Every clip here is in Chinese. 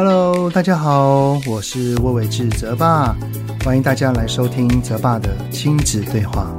Hello，大家好，我是魏玮志泽爸，欢迎大家来收听泽爸的亲子对话。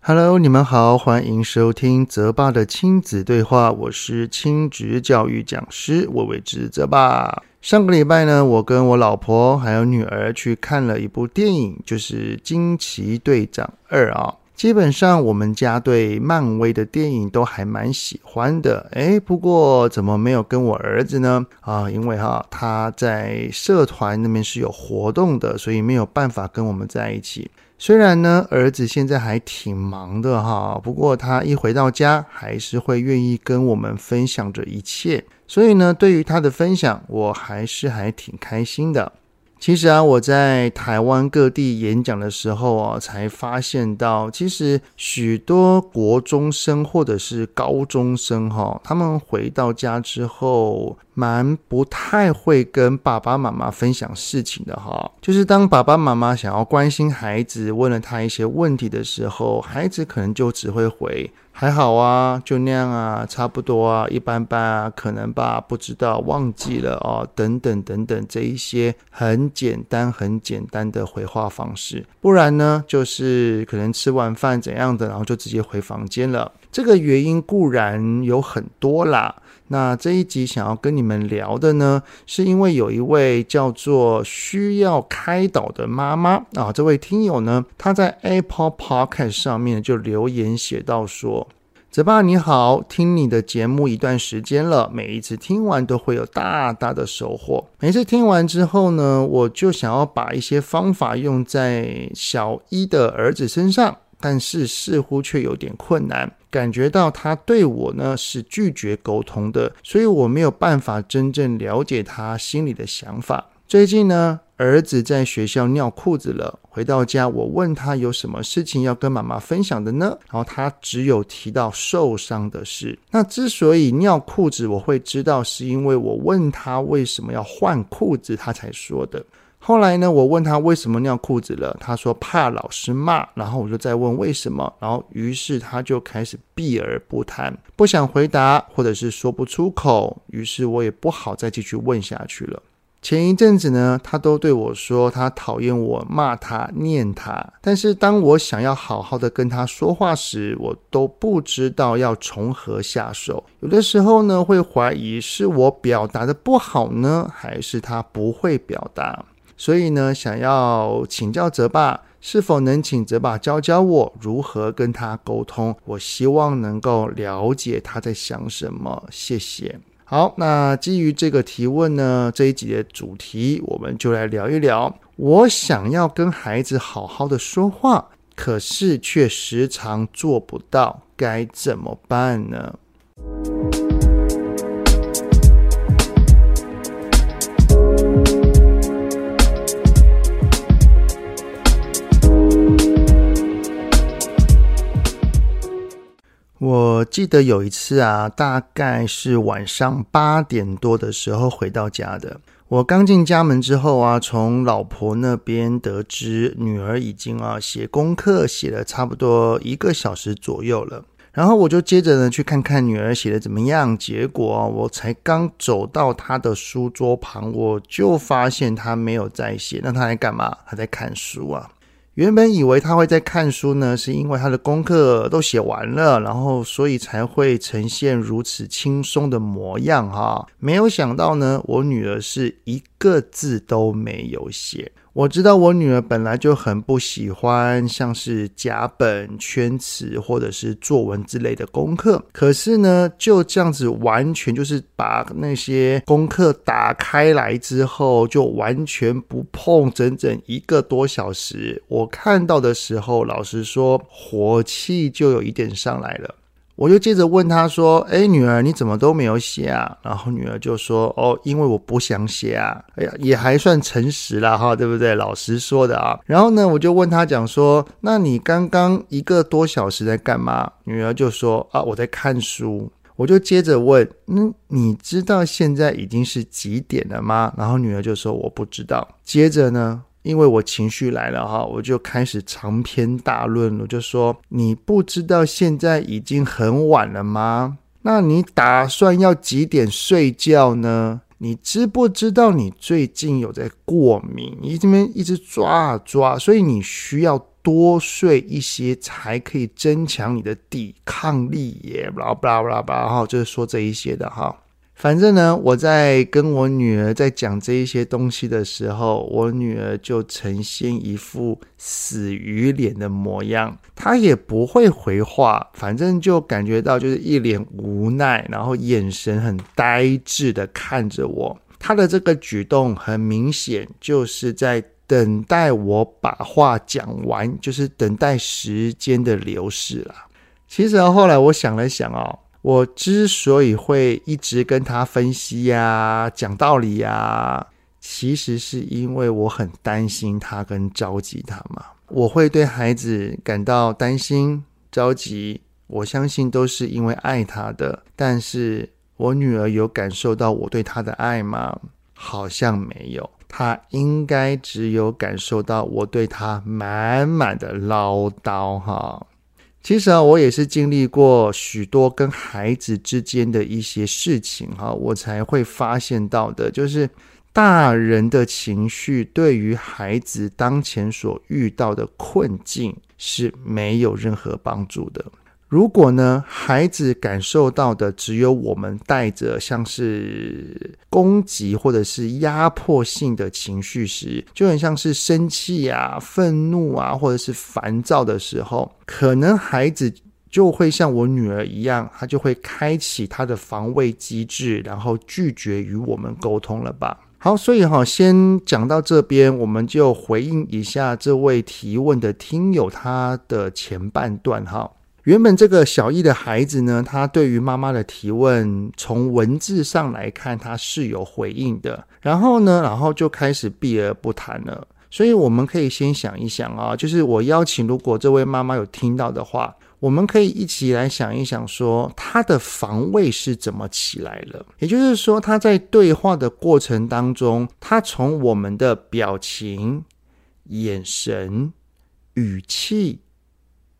Hello，你们好，欢迎收听泽爸的亲子对话，我是亲职教育讲师魏玮志泽爸。上个礼拜呢，我跟我老婆还有女儿去看了一部电影，就是《惊奇队长二》啊。基本上我们家对漫威的电影都还蛮喜欢的，诶，不过怎么没有跟我儿子呢？啊，因为哈他在社团那边是有活动的，所以没有办法跟我们在一起。虽然呢儿子现在还挺忙的哈，不过他一回到家还是会愿意跟我们分享着一切，所以呢对于他的分享，我还是还挺开心的。其实啊，我在台湾各地演讲的时候啊，才发现到，其实许多国中生或者是高中生哈，他们回到家之后，蛮不太会跟爸爸妈妈分享事情的哈。就是当爸爸妈妈想要关心孩子，问了他一些问题的时候，孩子可能就只会回。还好啊，就那样啊，差不多啊，一般般啊，可能吧，不知道，忘记了哦，等等等等，这一些很简单、很简单的回话方式。不然呢，就是可能吃完饭怎样的，然后就直接回房间了。这个原因固然有很多啦。那这一集想要跟你们聊的呢，是因为有一位叫做需要开导的妈妈啊，这位听友呢，他在 Apple Podcast 上面就留言写到说：“泽爸你好，听你的节目一段时间了，每一次听完都会有大大的收获。每次听完之后呢，我就想要把一些方法用在小一的儿子身上。”但是似乎却有点困难，感觉到他对我呢是拒绝沟通的，所以我没有办法真正了解他心里的想法。最近呢，儿子在学校尿裤子了，回到家我问他有什么事情要跟妈妈分享的呢？然后他只有提到受伤的事。那之所以尿裤子，我会知道是因为我问他为什么要换裤子，他才说的。后来呢，我问他为什么尿裤子了，他说怕老师骂，然后我就再问为什么，然后于是他就开始避而不谈，不想回答或者是说不出口，于是我也不好再继续问下去了。前一阵子呢，他都对我说他讨厌我骂他、念他，但是当我想要好好的跟他说话时，我都不知道要从何下手。有的时候呢，会怀疑是我表达的不好呢，还是他不会表达。所以呢，想要请教泽爸，是否能请泽爸教教我如何跟他沟通？我希望能够了解他在想什么。谢谢。好，那基于这个提问呢，这一集的主题我们就来聊一聊。我想要跟孩子好好的说话，可是却时常做不到，该怎么办呢？记得有一次啊，大概是晚上八点多的时候回到家的。我刚进家门之后啊，从老婆那边得知女儿已经啊写功课写了差不多一个小时左右了。然后我就接着呢去看看女儿写的怎么样。结果啊，我才刚走到她的书桌旁，我就发现她没有在写。那她在干嘛？她在看书啊。原本以为他会在看书呢，是因为他的功课都写完了，然后所以才会呈现如此轻松的模样哈。没有想到呢，我女儿是一个字都没有写。我知道我女儿本来就很不喜欢像是甲本、圈词或者是作文之类的功课，可是呢，就这样子完全就是把那些功课打开来之后，就完全不碰，整整一个多小时。我看到的时候，老实说，火气就有一点上来了。我就接着问他说：“哎，女儿，你怎么都没有写啊？”然后女儿就说：“哦，因为我不想写啊。”哎呀，也还算诚实了哈，对不对？老实说的啊。然后呢，我就问他讲说：“那你刚刚一个多小时在干嘛？”女儿就说：“啊，我在看书。”我就接着问：“嗯，你知道现在已经是几点了吗？”然后女儿就说：“我不知道。”接着呢，因为我情绪来了哈，我就开始长篇大论，我就说，你不知道现在已经很晚了吗？那你打算要几点睡觉呢？你知不知道你最近有在过敏？你这边一直抓啊抓，所以你需要多睡一些，才可以增强你的抵抗力耶。巴拉巴拉巴拉巴拉哈，就是说这一些的哈。反正呢，我在跟我女儿在讲这一些东西的时候，我女儿就呈现一副死鱼脸的模样，她也不会回话，反正就感觉到就是一脸无奈，然后眼神很呆滞的看着我。她的这个举动很明显就是在等待我把话讲完，就是等待时间的流逝了。其实后来我想了想哦。我之所以会一直跟他分析呀、讲道理呀，其实是因为我很担心他跟着急他嘛。我会对孩子感到担心、着急，我相信都是因为爱他的。但是我女儿有感受到我对她的爱吗？好像没有。她应该只有感受到我对她满满的唠叨哈。其实啊，我也是经历过许多跟孩子之间的一些事情哈，我才会发现到的，就是大人的情绪对于孩子当前所遇到的困境是没有任何帮助的。如果呢，孩子感受到的只有我们带着像是攻击或者是压迫性的情绪时，就很像是生气啊、愤怒啊，或者是烦躁的时候，可能孩子就会像我女儿一样，他就会开启他的防卫机制，然后拒绝与我们沟通了吧？好，所以哈，先讲到这边，我们就回应一下这位提问的听友他的前半段哈。原本这个小易的孩子呢，他对于妈妈的提问，从文字上来看，他是有回应的。然后呢，然后就开始避而不谈了。所以我们可以先想一想啊，就是我邀请，如果这位妈妈有听到的话，我们可以一起来想一想，说他的防卫是怎么起来了。也就是说，他在对话的过程当中，他从我们的表情、眼神、语气、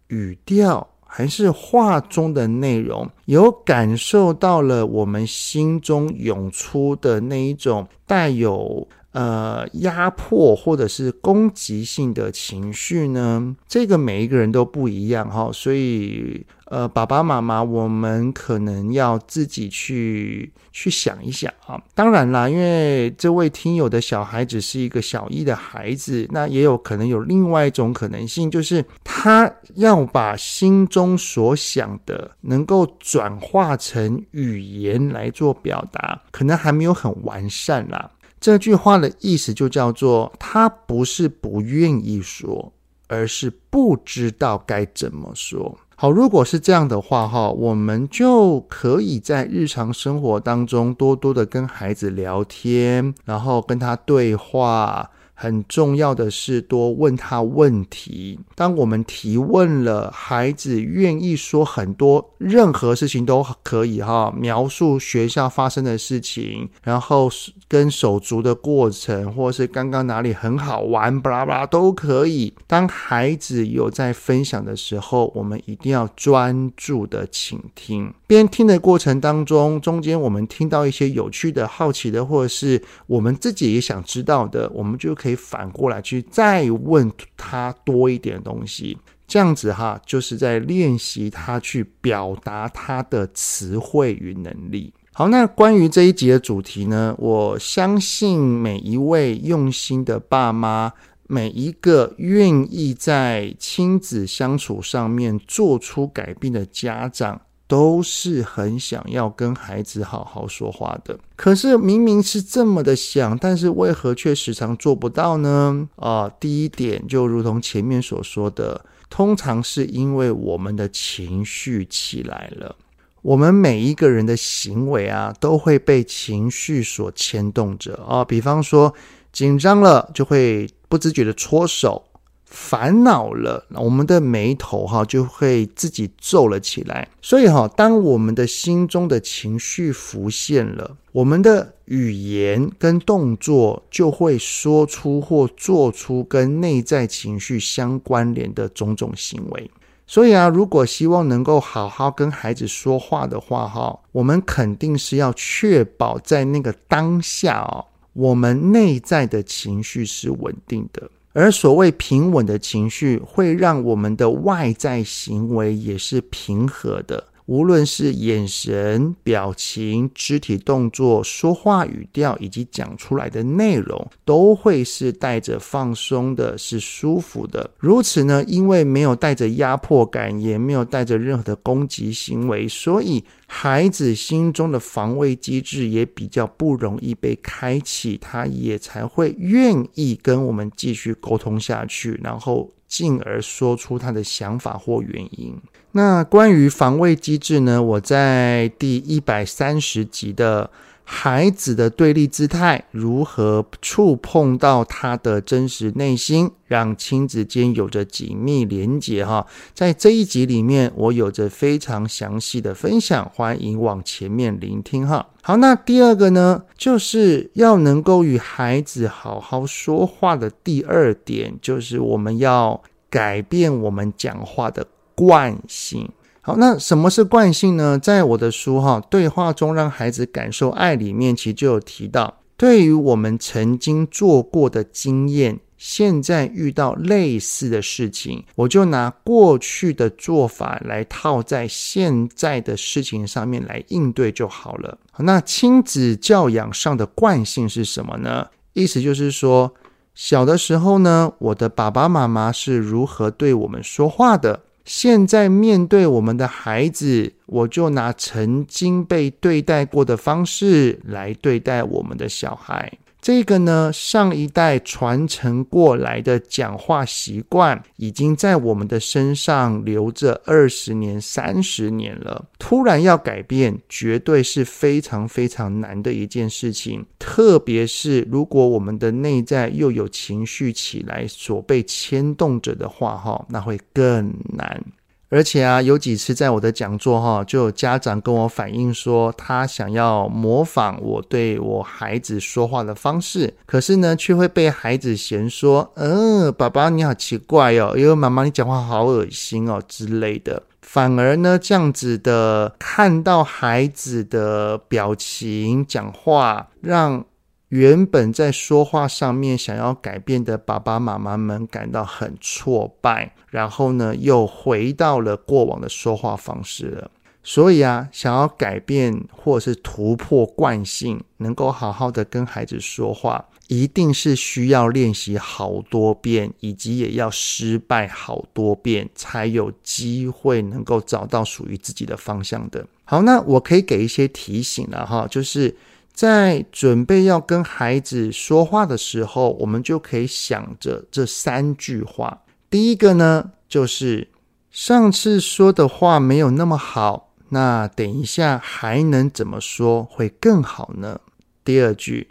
语调。还是话中的内容，有感受到了我们心中涌出的那一种带有呃压迫或者是攻击性的情绪呢？这个每一个人都不一样哈，所以。呃，爸爸妈妈，我们可能要自己去去想一想啊。当然啦，因为这位听友的小孩子是一个小一的孩子，那也有可能有另外一种可能性，就是他要把心中所想的能够转化成语言来做表达，可能还没有很完善啦。这句话的意思就叫做，他不是不愿意说，而是不知道该怎么说。好，如果是这样的话，哈，我们就可以在日常生活当中多多的跟孩子聊天，然后跟他对话。很重要的是多问他问题。当我们提问了，孩子愿意说很多，任何事情都可以哈，描述学校发生的事情，然后跟手足的过程，或是刚刚哪里很好玩，巴拉巴拉都可以。当孩子有在分享的时候，我们一定要专注的倾听。边听的过程当中，中间我们听到一些有趣的、好奇的，或者是我们自己也想知道的，我们就可以。反过来去再问他多一点东西，这样子哈，就是在练习他去表达他的词汇与能力。好，那关于这一集的主题呢，我相信每一位用心的爸妈，每一个愿意在亲子相处上面做出改变的家长。都是很想要跟孩子好好说话的，可是明明是这么的想，但是为何却时常做不到呢？啊、第一点就如同前面所说的，通常是因为我们的情绪起来了。我们每一个人的行为啊，都会被情绪所牵动着啊、比方说紧张了，就会不自觉的搓手。烦恼了，我们的眉头哈就会自己皱了起来。所以哈，当我们的心中的情绪浮现了，我们的语言跟动作就会说出或做出跟内在情绪相关联的种种行为。所以啊，如果希望能够好好跟孩子说话的话哈，我们肯定是要确保在那个当下哦，我们内在的情绪是稳定的。而所谓平稳的情绪，会让我们的外在行为也是平和的。无论是眼神、表情、肢体动作、说话语调以及讲出来的内容，都会是带着放松的，是舒服的。如此呢，因为没有带着压迫感，也没有带着任何的攻击行为，所以孩子心中的防卫机制也比较不容易被开启，他也才会愿意跟我们继续沟通下去，然后进而说出他的想法或原因。那关于防卫机制呢？我在第一百三十集的孩子的对立姿态如何触碰到他的真实内心，让亲子间有着紧密连结哈。在这一集里面，我有着非常详细的分享，欢迎往前面聆听哈。好，那第二个呢，就是要能够与孩子好好说话的第二点，就是我们要改变我们讲话的。惯性。好，那什么是惯性呢？在我的书哈，对话中让孩子感受爱里面，其实就有提到，对于我们曾经做过的经验，现在遇到类似的事情，我就拿过去的做法来套在现在的事情上面来应对就好了。那亲子教养上的惯性是什么呢？意思就是说，小的时候呢，我的爸爸妈妈是如何对我们说话的。现在面对我们的孩子，我就拿曾经被对待过的方式来对待我们的小孩。这个呢，上一代传承过来的讲话习惯，已经在我们的身上留着二十年、三十年了。突然要改变，绝对是非常非常难的一件事情。特别是如果我们的内在又有情绪起来，所被牵动着的话，哈，那会更难。而且啊，有几次在我的讲座哈，就有家长跟我反映说，他想要模仿我对我孩子说话的方式，可是呢，却会被孩子嫌说：“嗯，爸爸你好奇怪哦，因为妈妈你讲话好恶心哦之类的。”反而呢，这样子的看到孩子的表情、讲话，让。原本在说话上面想要改变的爸爸妈妈们感到很挫败，然后呢，又回到了过往的说话方式了。所以啊，想要改变或是突破惯性，能够好好的跟孩子说话，一定是需要练习好多遍，以及也要失败好多遍，才有机会能够找到属于自己的方向的。好，那我可以给一些提醒了哈，就是。在准备要跟孩子说话的时候，我们就可以想着这三句话。第一个呢，就是上次说的话没有那么好，那等一下还能怎么说会更好呢？第二句，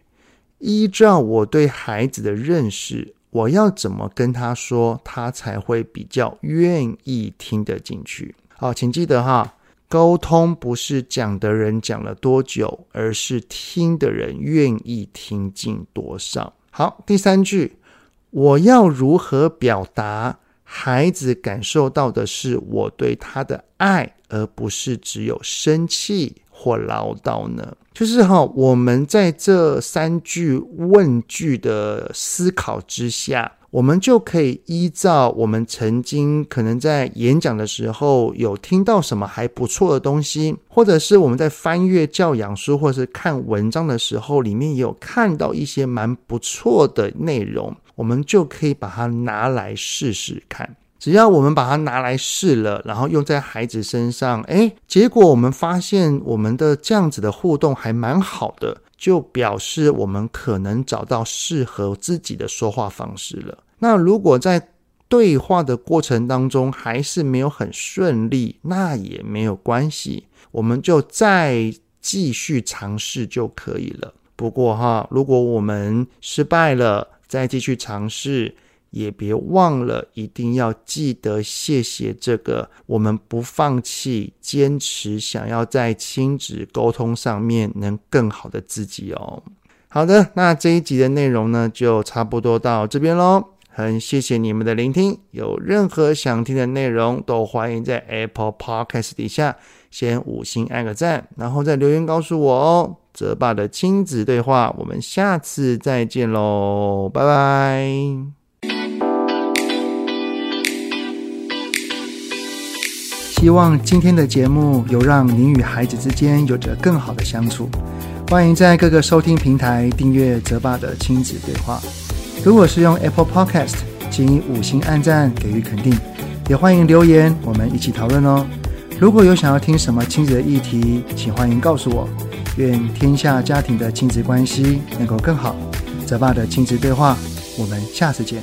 依照我对孩子的认识，我要怎么跟他说，他才会比较愿意听得进去？好，请记得哈。沟通不是讲的人讲了多久，而是听的人愿意听进多少。好，第三句，我要如何表达，孩子感受到的是我对他的爱，而不是只有生气或唠叨呢？就是哈，我们在这三句问句的思考之下。我们就可以依照我们曾经可能在演讲的时候有听到什么还不错的东西，或者是我们在翻阅教养书或者是看文章的时候，里面也有看到一些蛮不错的内容，我们就可以把它拿来试试看。只要我们把它拿来试了，然后用在孩子身上，诶，结果我们发现我们的这样子的互动还蛮好的。就表示我们可能找到适合自己的说话方式了。那如果在对话的过程当中还是没有很顺利，那也没有关系，我们就再继续尝试就可以了。不过哈，如果我们失败了，再继续尝试，也别忘了一定要记得谢谢这个我们不放弃、坚持想要在亲子沟通上面能更好的自己哦。好的，那这一集的内容呢，就差不多到这边喽。很谢谢你们的聆听，有任何想听的内容，都欢迎在 Apple Podcast 底下先五星按个赞，然后再留言告诉我哦。泽爸的亲子对话，我们下次再见喽，拜拜。希望今天的节目有让您与孩子之间有着更好的相处。欢迎在各个收听平台订阅泽爸的亲子对话。如果是用 Apple Podcast，请以五星按赞给予肯定，也欢迎留言，我们一起讨论哦。如果有想要听什么亲子的议题，请欢迎告诉我。愿天下家庭的亲子关系能够更好。泽爸的亲子对话，我们下次见。